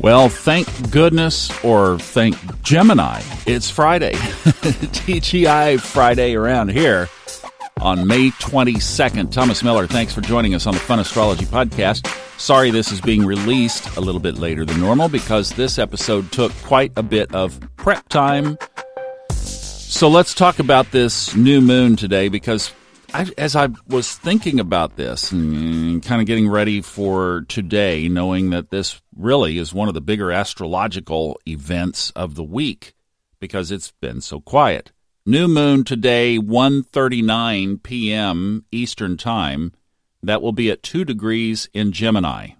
Well, thank goodness, or thank Gemini, it's Friday. TGI Friday around here on May 22nd. Thomas Miller, thanks for joining us on the Fun Astrology Podcast. Sorry this is being released a little bit later than normal because this episode took quite a bit of prep time. So let's talk about this new moon today because I, as I was thinking about this and kind of getting ready for today, knowing that this really is one of the bigger astrological events of the week because it's been so quiet. New moon today, 1:39 p.m. Eastern Time. That will be at 2 degrees in Gemini.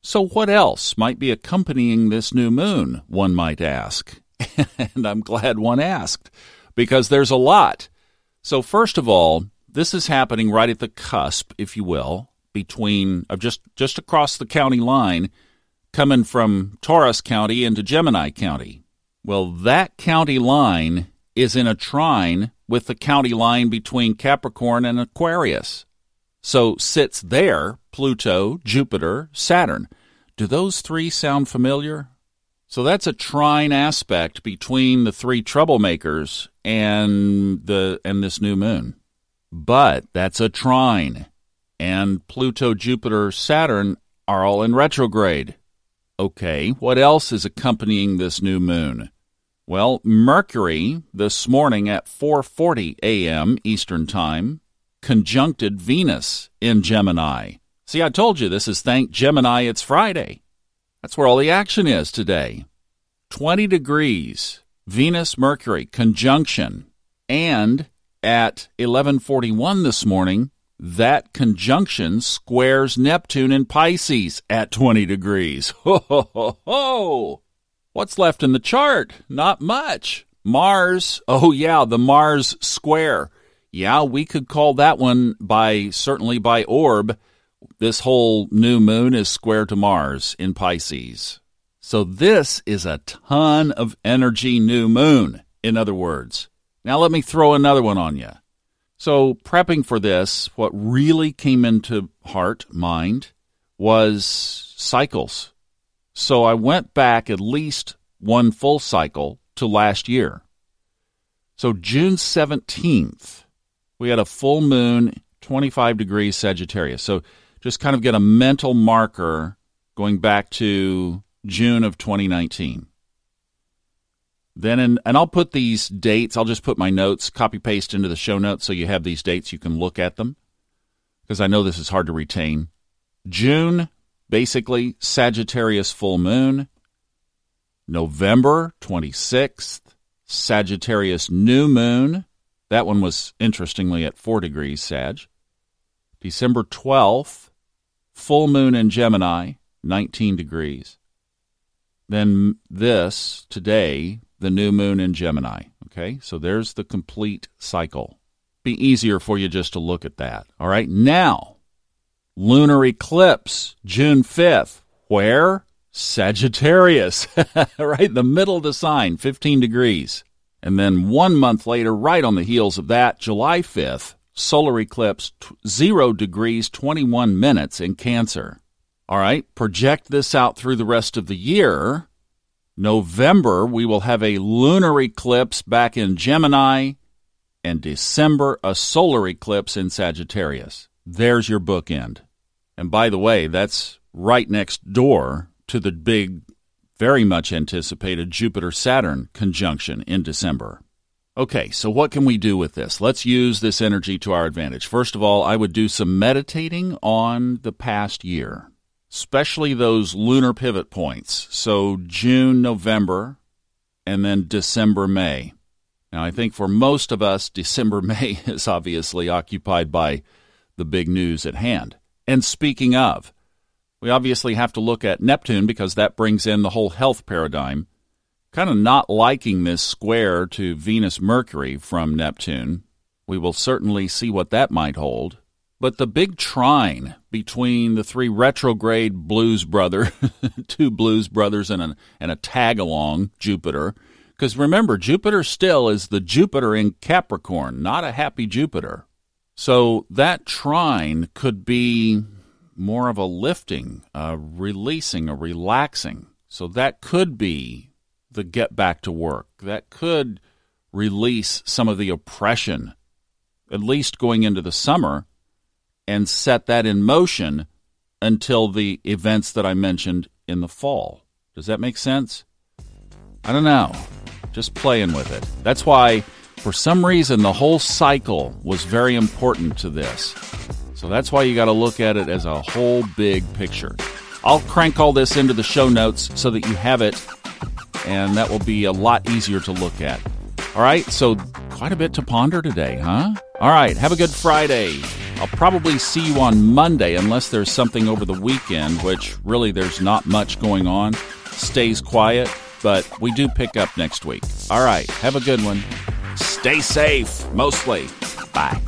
So what else might be accompanying this new moon, one might ask. and I'm glad one asked because there's a lot. So first of all, this is happening right at the cusp, if you will, between of just just across the county line, coming from Taurus County into Gemini County. Well, that county line is in a trine with the county line between Capricorn and Aquarius. So sits there Pluto, Jupiter, Saturn. Do those three sound familiar? So that's a trine aspect between the three troublemakers and the and this new moon. But that's a trine. And Pluto, Jupiter, Saturn are all in retrograde. Okay, what else is accompanying this new moon? Well, Mercury this morning at 4:40 a.m. Eastern Time conjuncted Venus in Gemini. See, I told you this is thank Gemini it's Friday. That's where all the action is today. 20 degrees Venus Mercury conjunction and at 1141 this morning, that conjunction squares Neptune in Pisces at 20 degrees. Ho, ho, ho, ho. What's left in the chart? Not much. Mars, oh yeah, the Mars square. Yeah, we could call that one by certainly by orb. This whole new moon is square to Mars in Pisces. So this is a ton of energy new moon, in other words. Now, let me throw another one on you. So, prepping for this, what really came into heart, mind, was cycles. So, I went back at least one full cycle to last year. So, June 17th, we had a full moon, 25 degrees Sagittarius. So, just kind of get a mental marker going back to June of 2019. Then, in, and I'll put these dates, I'll just put my notes, copy paste into the show notes so you have these dates. You can look at them because I know this is hard to retain. June, basically, Sagittarius full moon. November 26th, Sagittarius new moon. That one was interestingly at 4 degrees Sag. December 12th, full moon in Gemini, 19 degrees. Then this, today, the new moon in Gemini. Okay, so there's the complete cycle. Be easier for you just to look at that. All right, now, lunar eclipse, June 5th. Where? Sagittarius, right? The middle of the sign, 15 degrees. And then one month later, right on the heels of that, July 5th, solar eclipse, 0 degrees, 21 minutes in Cancer. All right, project this out through the rest of the year. November, we will have a lunar eclipse back in Gemini, and December, a solar eclipse in Sagittarius. There's your bookend. And by the way, that's right next door to the big, very much anticipated Jupiter Saturn conjunction in December. Okay, so what can we do with this? Let's use this energy to our advantage. First of all, I would do some meditating on the past year especially those lunar pivot points. So June, November, and then December, May. Now, I think for most of us, December, May is obviously occupied by the big news at hand. And speaking of, we obviously have to look at Neptune because that brings in the whole health paradigm. Kind of not liking this square to Venus Mercury from Neptune. We will certainly see what that might hold. But the big trine between the three retrograde blues brother, two blues brothers and a, and a tag along Jupiter, because remember, Jupiter still is the Jupiter in Capricorn, not a happy Jupiter. So that trine could be more of a lifting, a releasing, a relaxing. So that could be the get back to work. That could release some of the oppression, at least going into the summer, and set that in motion until the events that I mentioned in the fall. Does that make sense? I don't know. Just playing with it. That's why, for some reason, the whole cycle was very important to this. So that's why you got to look at it as a whole big picture. I'll crank all this into the show notes so that you have it, and that will be a lot easier to look at. All right, so quite a bit to ponder today, huh? All right, have a good Friday. I'll probably see you on Monday unless there's something over the weekend, which really there's not much going on. Stays quiet, but we do pick up next week. All right, have a good one. Stay safe, mostly. Bye.